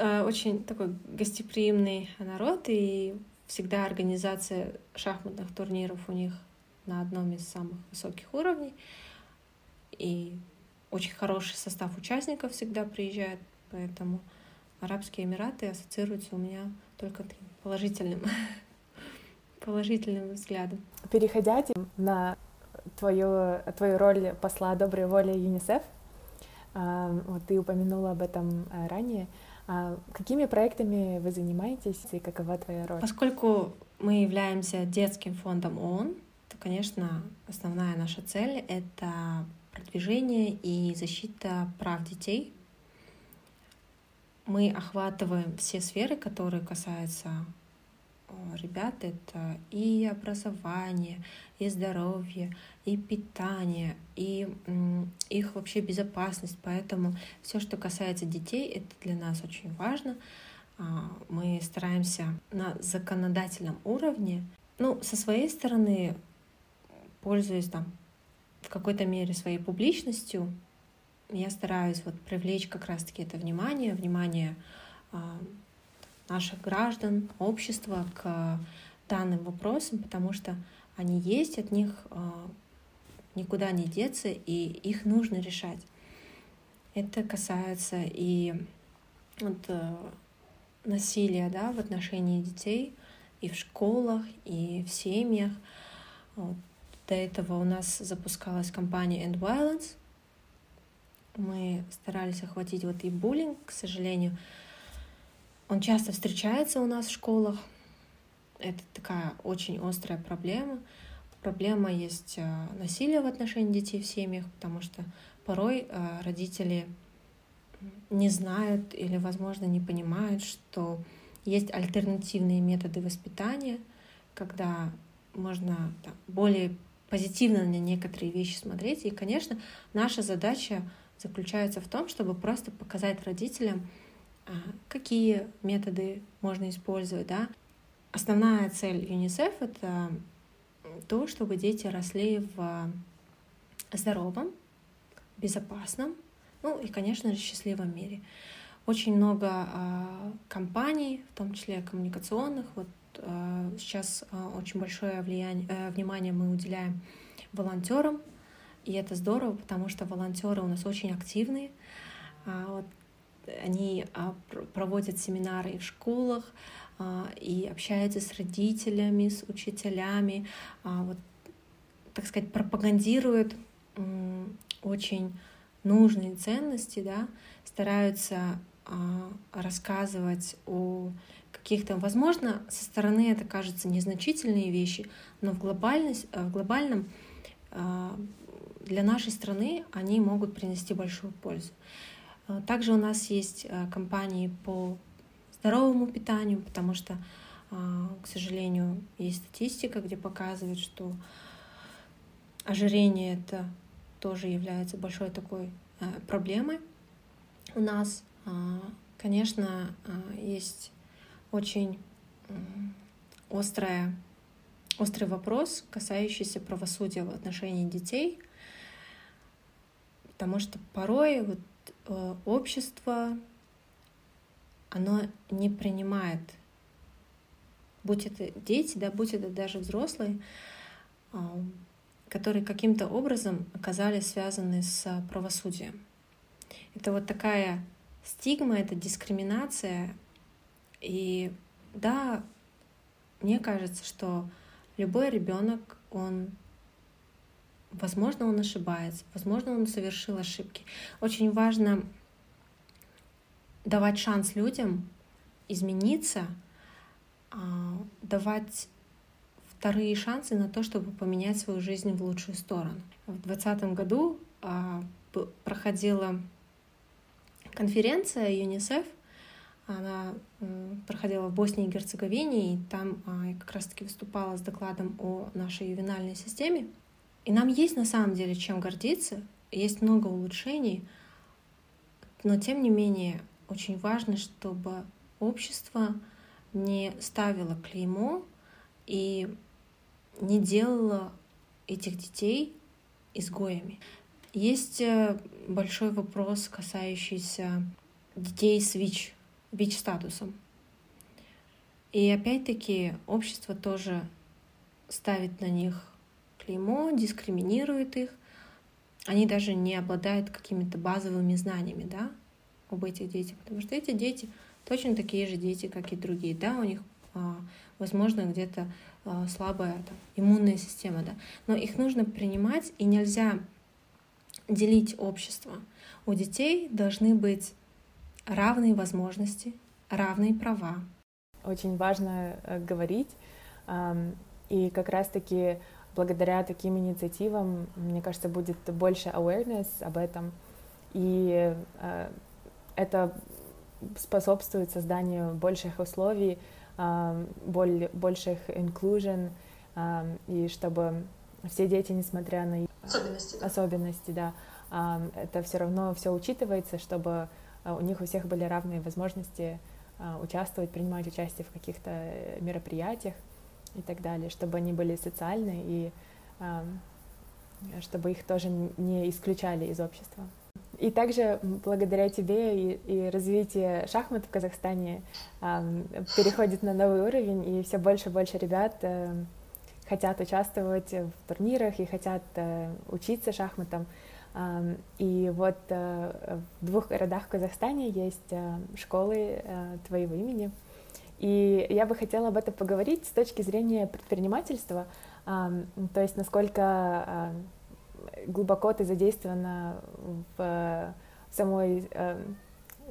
а, очень такой гостеприимный народ, и всегда организация шахматных турниров у них на одном из самых высоких уровней и очень хороший состав участников всегда приезжает, поэтому Арабские Эмираты ассоциируются у меня только положительным, <laughs> положительным взглядом. Переходя на твою, твою роль посла доброй воли ЮНИСЕФ, а, вот ты упомянула об этом а, ранее. А какими проектами вы занимаетесь и какова твоя роль? Поскольку мы являемся детским фондом ООН, то, конечно, основная наша цель — это продвижение и защита прав детей. Мы охватываем все сферы, которые касаются ребят. Это и образование, и здоровье, и питание, и их вообще безопасность. Поэтому все, что касается детей, это для нас очень важно. А, мы стараемся на законодательном уровне, ну, со своей стороны, пользуясь там в какой-то мере своей публичностью, я стараюсь вот привлечь как раз-таки это внимание, внимание а, наших граждан, общества к данным вопросам, потому что они есть, от них а, никуда не деться, и их нужно решать. Это касается и вот, э, насилия да, в отношении детей и в школах, и в семьях. Вот. До этого у нас запускалась компания End Violence. Мы старались охватить вот и буллинг, к сожалению. Он часто встречается у нас в школах. Это такая очень острая проблема. Проблема есть э, насилие в отношении детей в семьях, потому что порой э, родители не знают или, возможно, не понимают, что есть альтернативные методы воспитания, когда можно там, более позитивно на некоторые вещи смотреть. И, конечно, наша задача заключается в том, чтобы просто показать родителям, какие методы можно использовать. Да? Основная цель ЮНИСЕФ — это то, чтобы дети росли в здоровом, безопасном, ну и, конечно же, счастливом мире. Очень много э, компаний, в том числе коммуникационных, вот Э, сейчас э, очень большое влияние, э, внимание мы уделяем волонтерам, и это здорово, потому что волонтеры у нас очень активные. А, вот они а, проводят семинары в школах, а, и общаются с родителями, с учителями, вот, так сказать, пропагандируют очень нужные ценности, да, стараются рассказывать о каких-то, возможно, со стороны это кажется незначительные вещи, но в, глобальность, в глобальном для нашей страны они могут принести большую пользу. Э, также у нас есть компании по здоровому питанию, потому что, к сожалению, есть статистика, где показывает, что ожирение это тоже является большой такой проблемой у нас. Конечно, есть очень острая, острый вопрос, касающийся правосудия в отношении детей, потому что порой вот, э, общество, оно не принимает, будь это дети, да, будь это даже взрослые, э, которые каким-то образом оказались связаны с правосудием. Это вот такая стигма, это дискриминация, и да, мне кажется, что любой ребенок, он, возможно, он ошибается, возможно, он совершил ошибки. Очень важно давать шанс людям измениться, а, давать вторые шансы на то, чтобы поменять свою жизнь в лучшую сторону. В 2020 году а, проходила конференция ЮНИСЕФ, она проходила в Боснии и Герцеговине, и там а, я как раз-таки выступала с докладом о нашей ювенальной системе. И нам есть на самом деле чем гордиться, есть много улучшений, но тем не менее очень важно, чтобы общество не ставило клеймо и не делало этих детей изгоями. Есть э, большой вопрос, касающийся детей с ВИЧ, ВИЧ-статусом. И опять-таки общество тоже ставит на них клеймо, дискриминирует их. Они даже не обладают какими-то базовыми знаниями да, об этих детях, потому что эти дети точно такие же дети, как и другие. Да, у них, а, возможно, где-то а, слабая там, иммунная система, да, но их нужно принимать, и нельзя делить общество. У детей должны быть равные возможности, равные права. Очень важно э, говорить, и как раз-таки благодаря таким инициативам, мне кажется, будет больше awareness об этом, и э, это способствует созданию больших условий, э, боль, больших inclusion, э, и чтобы все дети, несмотря на особенности, да, особенности, да э, это все равно все учитывается, чтобы у них у всех были равные возможности э, участвовать, принимать участие в каких-то мероприятиях и так далее, чтобы они были социальны и э, чтобы их тоже не исключали из общества. И также благодаря тебе и, и развитию шахмат в Казахстане э, переходит на новый уровень, и все больше и больше ребят э, хотят участвовать в турнирах и хотят э, учиться шахматам. Э, и вот э, в двух городах в Казахстане есть э, школы э, твоего имени. И я бы хотела об этом поговорить с точки зрения предпринимательства, э, то есть насколько э, глубоко ты задействована в самой э,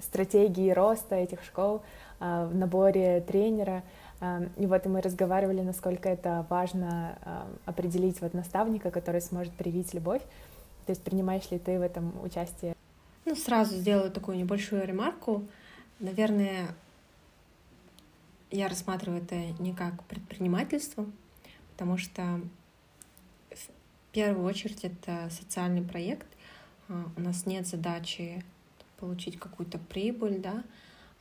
стратегии роста этих школ, э, в наборе тренера. Э, и вот мы разговаривали, насколько это важно определить вот наставника, который сможет привить любовь. То есть принимаешь ли ты в этом участие? Ну, сразу сделаю такую небольшую ремарку. Наверное, я рассматриваю это не как предпринимательство, потому что первую очередь это социальный проект. А, у нас нет задачи получить какую-то прибыль, да,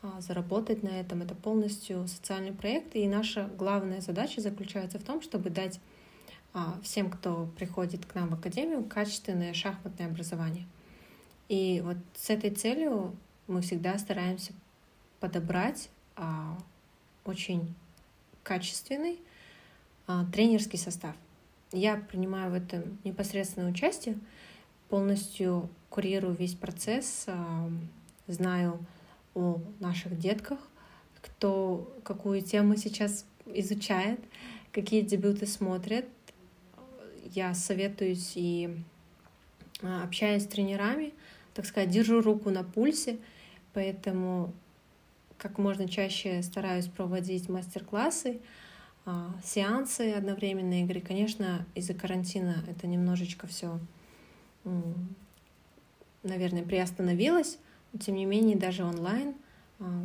а, заработать на этом. Это полностью социальный проект. И наша главная задача заключается в том, чтобы дать а, всем, кто приходит к нам в академию, качественное шахматное образование. И вот с этой целью мы всегда стараемся подобрать очень качественный тренерский состав. Я принимаю в этом непосредственное участие, полностью курирую весь процесс, знаю о наших детках, кто какую тему сейчас изучает, какие дебюты смотрят. Я советуюсь и а, общаюсь с тренерами, так сказать, держу руку на пульсе, поэтому как можно чаще стараюсь проводить мастер-классы, а, сеансы одновременные игры. Конечно, из-за карантина это немножечко все, наверное, приостановилось. Но, тем не менее, даже онлайн а,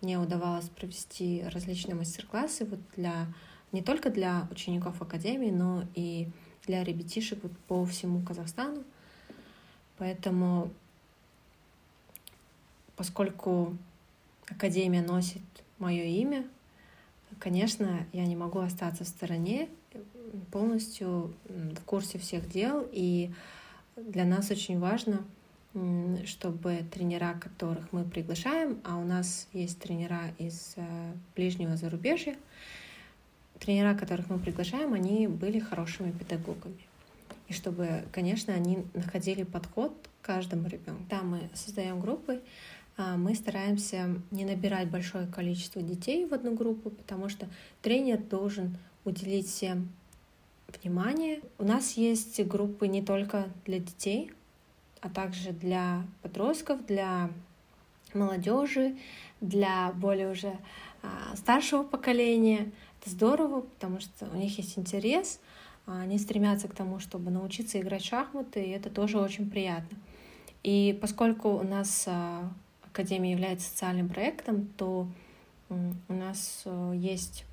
мне удавалось провести различные мастер-классы вот для, не только для учеников Академии, но и для ребятишек вот по всему Казахстану. Поэтому, поскольку Академия носит мое имя, Конечно, я не могу остаться в стороне, полностью в курсе всех дел, и для нас очень важно, чтобы тренера, которых мы приглашаем, а у нас есть тренера из э, ближнего зарубежья, тренера, которых мы приглашаем, они были хорошими педагогами. И чтобы, конечно, они находили подход к каждому ребенку. Да, мы создаем группы, мы стараемся не набирать большое количество детей в одну группу, потому что тренер должен уделить всем внимание. У нас есть группы не только для детей, а также для подростков, для молодежи, для более уже а, старшего поколения. Это здорово, потому что у них есть интерес, а, они стремятся к тому, чтобы научиться играть в шахматы, и это тоже очень приятно. И поскольку у нас Академия является социальным проектом, то у нас э, есть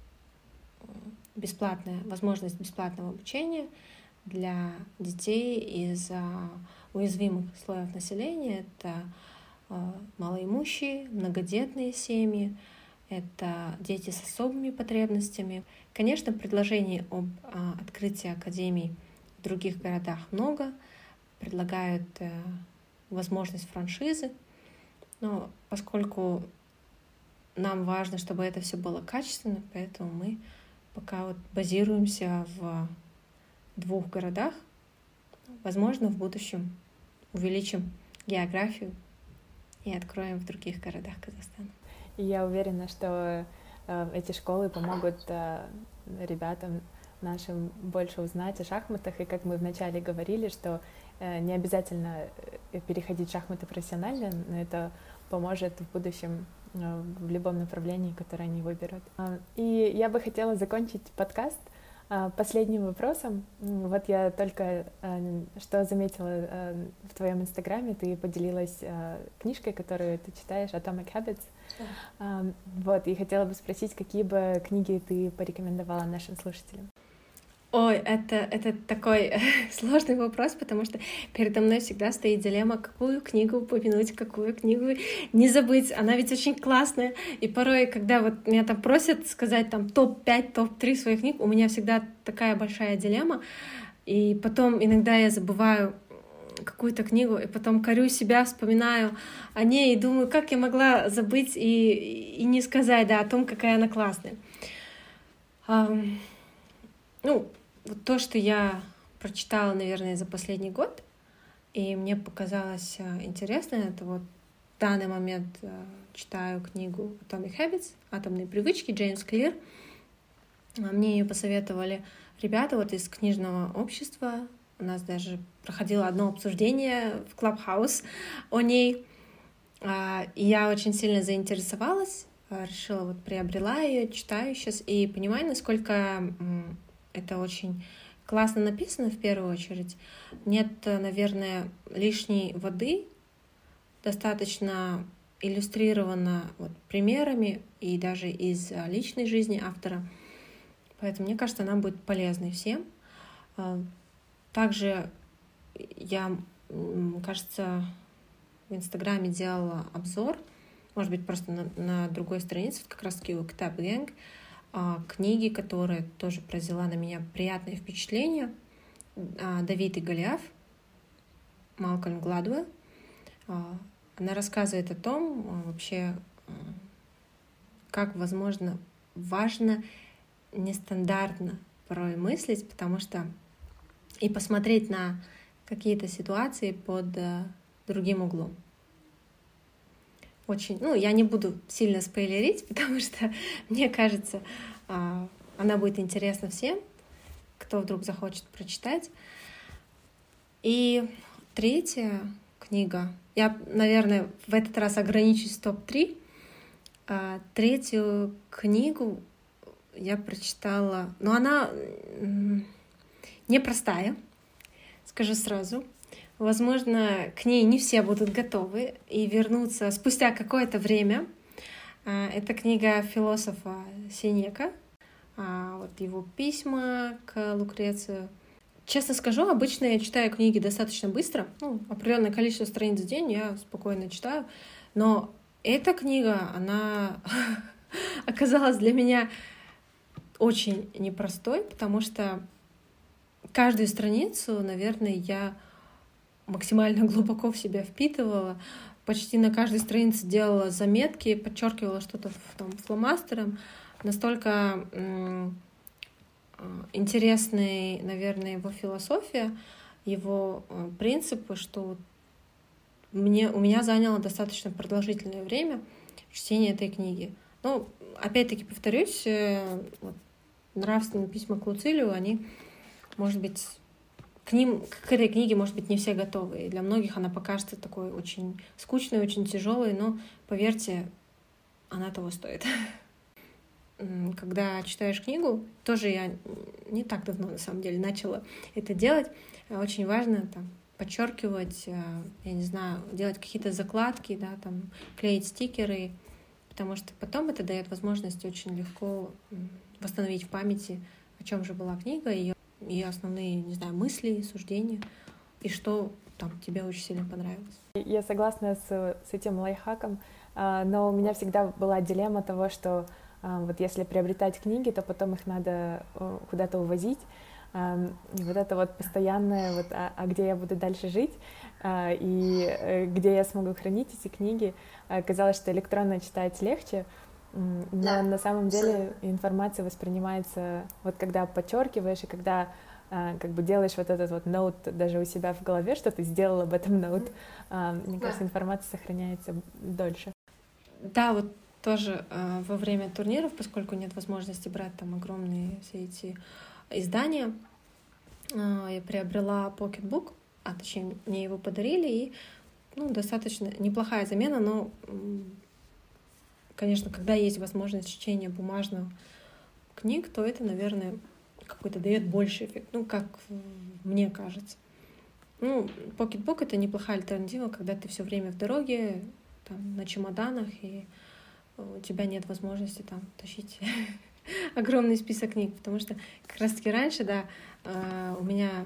бесплатная возможность бесплатного обучения для детей из уязвимых слоев населения. Это э, малоимущие, многодетные семьи, это дети с особыми потребностями. Конечно, предложений об а, открытии академий в других городах много, предлагают э, возможность франшизы, но поскольку нам важно, чтобы это все было качественно, поэтому мы пока вот базируемся в двух городах. Возможно, в будущем увеличим географию и откроем в других городах Казахстана. я уверена, что э, эти школы помогут э, ребятам нашим больше узнать о шахматах. И как мы вначале говорили, что э, не обязательно переходить в шахматы профессионально, но это поможет в будущем э, в любом направлении, которое они выберут. А, и я бы хотела закончить подкаст А, последним вопросом, вот я только э, что заметила э, в твоем инстаграме, ты поделилась книжкой, которую ты читаешь, Atomic Habits. Да. Вот, и хотела бы спросить, какие бы книги ты порекомендовала нашим слушателям? Ой, это, это такой <laughs> сложный вопрос, потому что передо мной всегда стоит дилемма, какую книгу упомянуть, какую книгу не забыть. Она ведь очень классная. И порой, когда вот меня там просят сказать там топ-5, топ-3 своих книг, у меня всегда такая большая дилемма. И потом иногда я забываю какую-то книгу, и потом корю себя, вспоминаю о ней и думаю, как я могла забыть и, и не сказать да, о том, какая она классная. Um, ну, вот то, что я прочитала, наверное, за последний год, и мне показалось э, интересно, это вот в данный момент э, читаю книгу Atomic Habits, «Атомные привычки» Джеймс Клир. А мне ее посоветовали ребята вот из книжного общества. У нас даже проходило одно обсуждение в Clubhouse о ней. А, и я очень сильно заинтересовалась, э, решила вот приобрела ее, читаю сейчас и понимаю, насколько это очень классно написано в первую очередь. Нет, наверное, лишней воды, достаточно иллюстрировано вот примерами и даже из а, личной жизни автора. Поэтому мне кажется, она будет полезной всем. А, также я, кажется, в Инстаграме делала обзор, может быть, просто на, на другой странице, как раз-таки у Ктаб Гэнг, книги, которая тоже произвела на меня приятное впечатление. А, Давид и Голиаф, Малкольм Гладуэлл. А, она рассказывает о том вообще, как, возможно, важно нестандартно порой мыслить, потому что и посмотреть на какие-то ситуации под другим углом. Очень, ну, я не буду сильно спойлерить, <laughs> потому что, мне кажется, а, она будет интересна всем, кто вдруг захочет прочитать. И третья книга, я, наверное, в этот раз ограничусь топ-3. А, третью книгу я прочитала, но она непростая, скажу сразу. Возможно, к ней не все будут готовы и вернуться спустя какое-то время. А, это книга философа Синека, а, вот его письма к Лукрецию. Честно скажу, обычно я читаю книги достаточно быстро, ну, определенное количество страниц в день я спокойно читаю, но эта книга, она <laughs> оказалась для меня очень непростой, потому что каждую страницу, наверное, я максимально <laughs> глубоко в себя впитывала. Почти на каждой странице делала заметки, подчеркивала что-то там фломастером. Настолько э, интересной, наверное, его философия, его э, принципы, что мне, у меня заняло достаточно продолжительное время чтение этой книги. Ну, опять-таки повторюсь, э, вот, нравственные письма к Луцилию, они, может быть, к ним, к этой книге, может быть, не все готовы. И для многих она покажется такой очень скучной, очень тяжелой, но, поверьте, она того стоит. <laughs> Когда читаешь книгу, тоже я не так давно, на самом деле, начала это делать. Очень важно там подчеркивать, э, я не знаю, делать какие-то закладки, да, там, клеить стикеры, потому что потом это дает возможность очень легко восстановить в памяти, о чем же была книга, ее и основные, не знаю, мысли, суждения, и что там тебе очень сильно понравилось. Я согласна с, с этим лайфхаком, а, но у меня всегда была дилемма того, что а, вот если приобретать книги, то потом их надо куда-то увозить, и вот это вот постоянное, вот, а, а где я буду дальше жить, и э, где я смогу хранить эти книги, казалось, что электронно читать легче, но да. на самом деле информация воспринимается, вот когда подчеркиваешь и когда а, как бы делаешь вот этот вот ноут даже у себя в голове, что ты сделал об этом ноут, а, мне да. кажется, информация сохраняется дольше. Да, вот тоже а, во время турниров, поскольку нет возможности брать там огромные все эти издания, я приобрела покетбук, а точнее мне его подарили, и ну, достаточно неплохая замена, но конечно, когда есть возможность чтения бумажных книг, то это, наверное, какой-то дает больше эффект, ну, как мне кажется. Ну, покетбук — это неплохая альтернатива, когда ты все время в дороге, там, на чемоданах, и у тебя нет возможности там тащить <laughs> огромный список книг, потому что как раз-таки раньше, да, э, у меня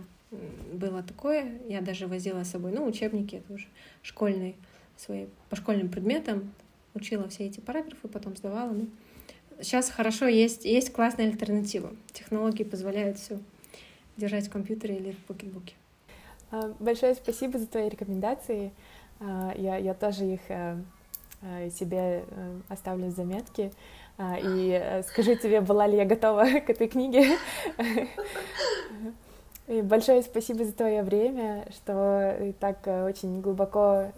было такое, я даже возила с собой, ну, учебники, это уже школьные, свои, по школьным предметам, учила все эти параграфы, потом сдавала, ну, сейчас хорошо, есть, есть классная альтернатива. Технологии позволяют все держать в компьютере или в покетбуке. А, большое спасибо за твои рекомендации. А, я, я тоже их э, э, себе э, оставлю в заметке. А, и скажу тебе, была ли я готова <laughs> к этой книге. <laughs> И большое спасибо за твое время, что ты так очень глубоко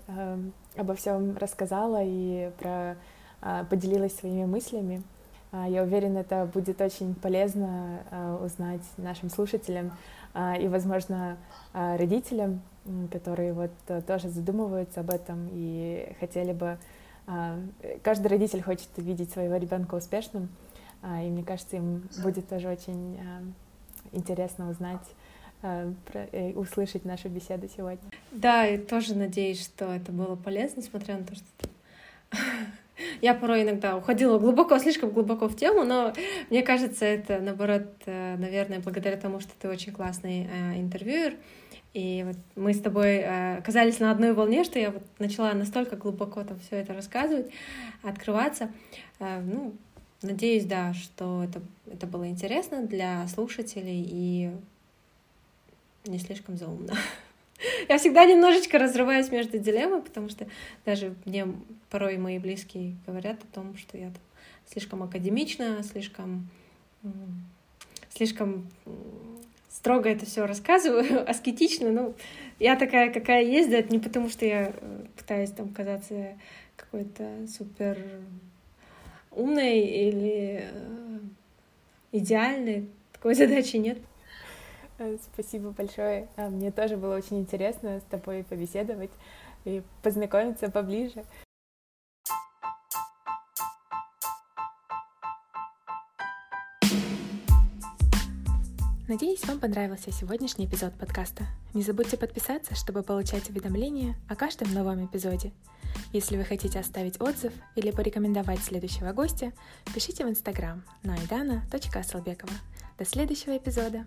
обо всем рассказала и про, поделилась своими мыслями. Я уверена, это будет очень полезно узнать нашим слушателям и, возможно, а, родителям, которые вот э, тоже задумываются об этом и хотели бы... А, каждый родитель хочет видеть своего ребенка успешным, а, и мне кажется, им будет тоже очень интересно узнать услышать нашу беседу сегодня. Да, и тоже надеюсь, что это было полезно, несмотря на то, что <laughs> я порой иногда уходила глубоко, слишком глубоко в тему, но мне кажется, это, наоборот, э, наверное, благодаря тому, что ты очень классный интервьюер, и вот мы с тобой э, оказались на одной волне, что я вот начала настолько глубоко там все это рассказывать, открываться. Э, ну, надеюсь, да, что это, это было интересно для слушателей и не слишком заумно. <laughs> Я всегда немножечко разрываюсь между дилеммой, потому что даже мне порой мои близкие говорят о том, что я слишком академична, слишком слишком строго это все рассказываю, <laughs> аскетично, ну, я такая, какая есть, да, это не потому, что я э, пытаюсь там казаться какой-то супер умной или э, идеальной. Такой <laughs> задачи нет. Э, спасибо большое. А, мне тоже было очень интересно с тобой побеседовать и познакомиться поближе. Надеюсь, вам понравился сегодняшний эпизод подкаста. Не забудьте подписаться, чтобы получать уведомления о каждом новом эпизоде. Если вы хотите оставить отзыв или порекомендовать следующего гостя, пишите в инстаграм на aidana.asalbekova. До следующего эпизода!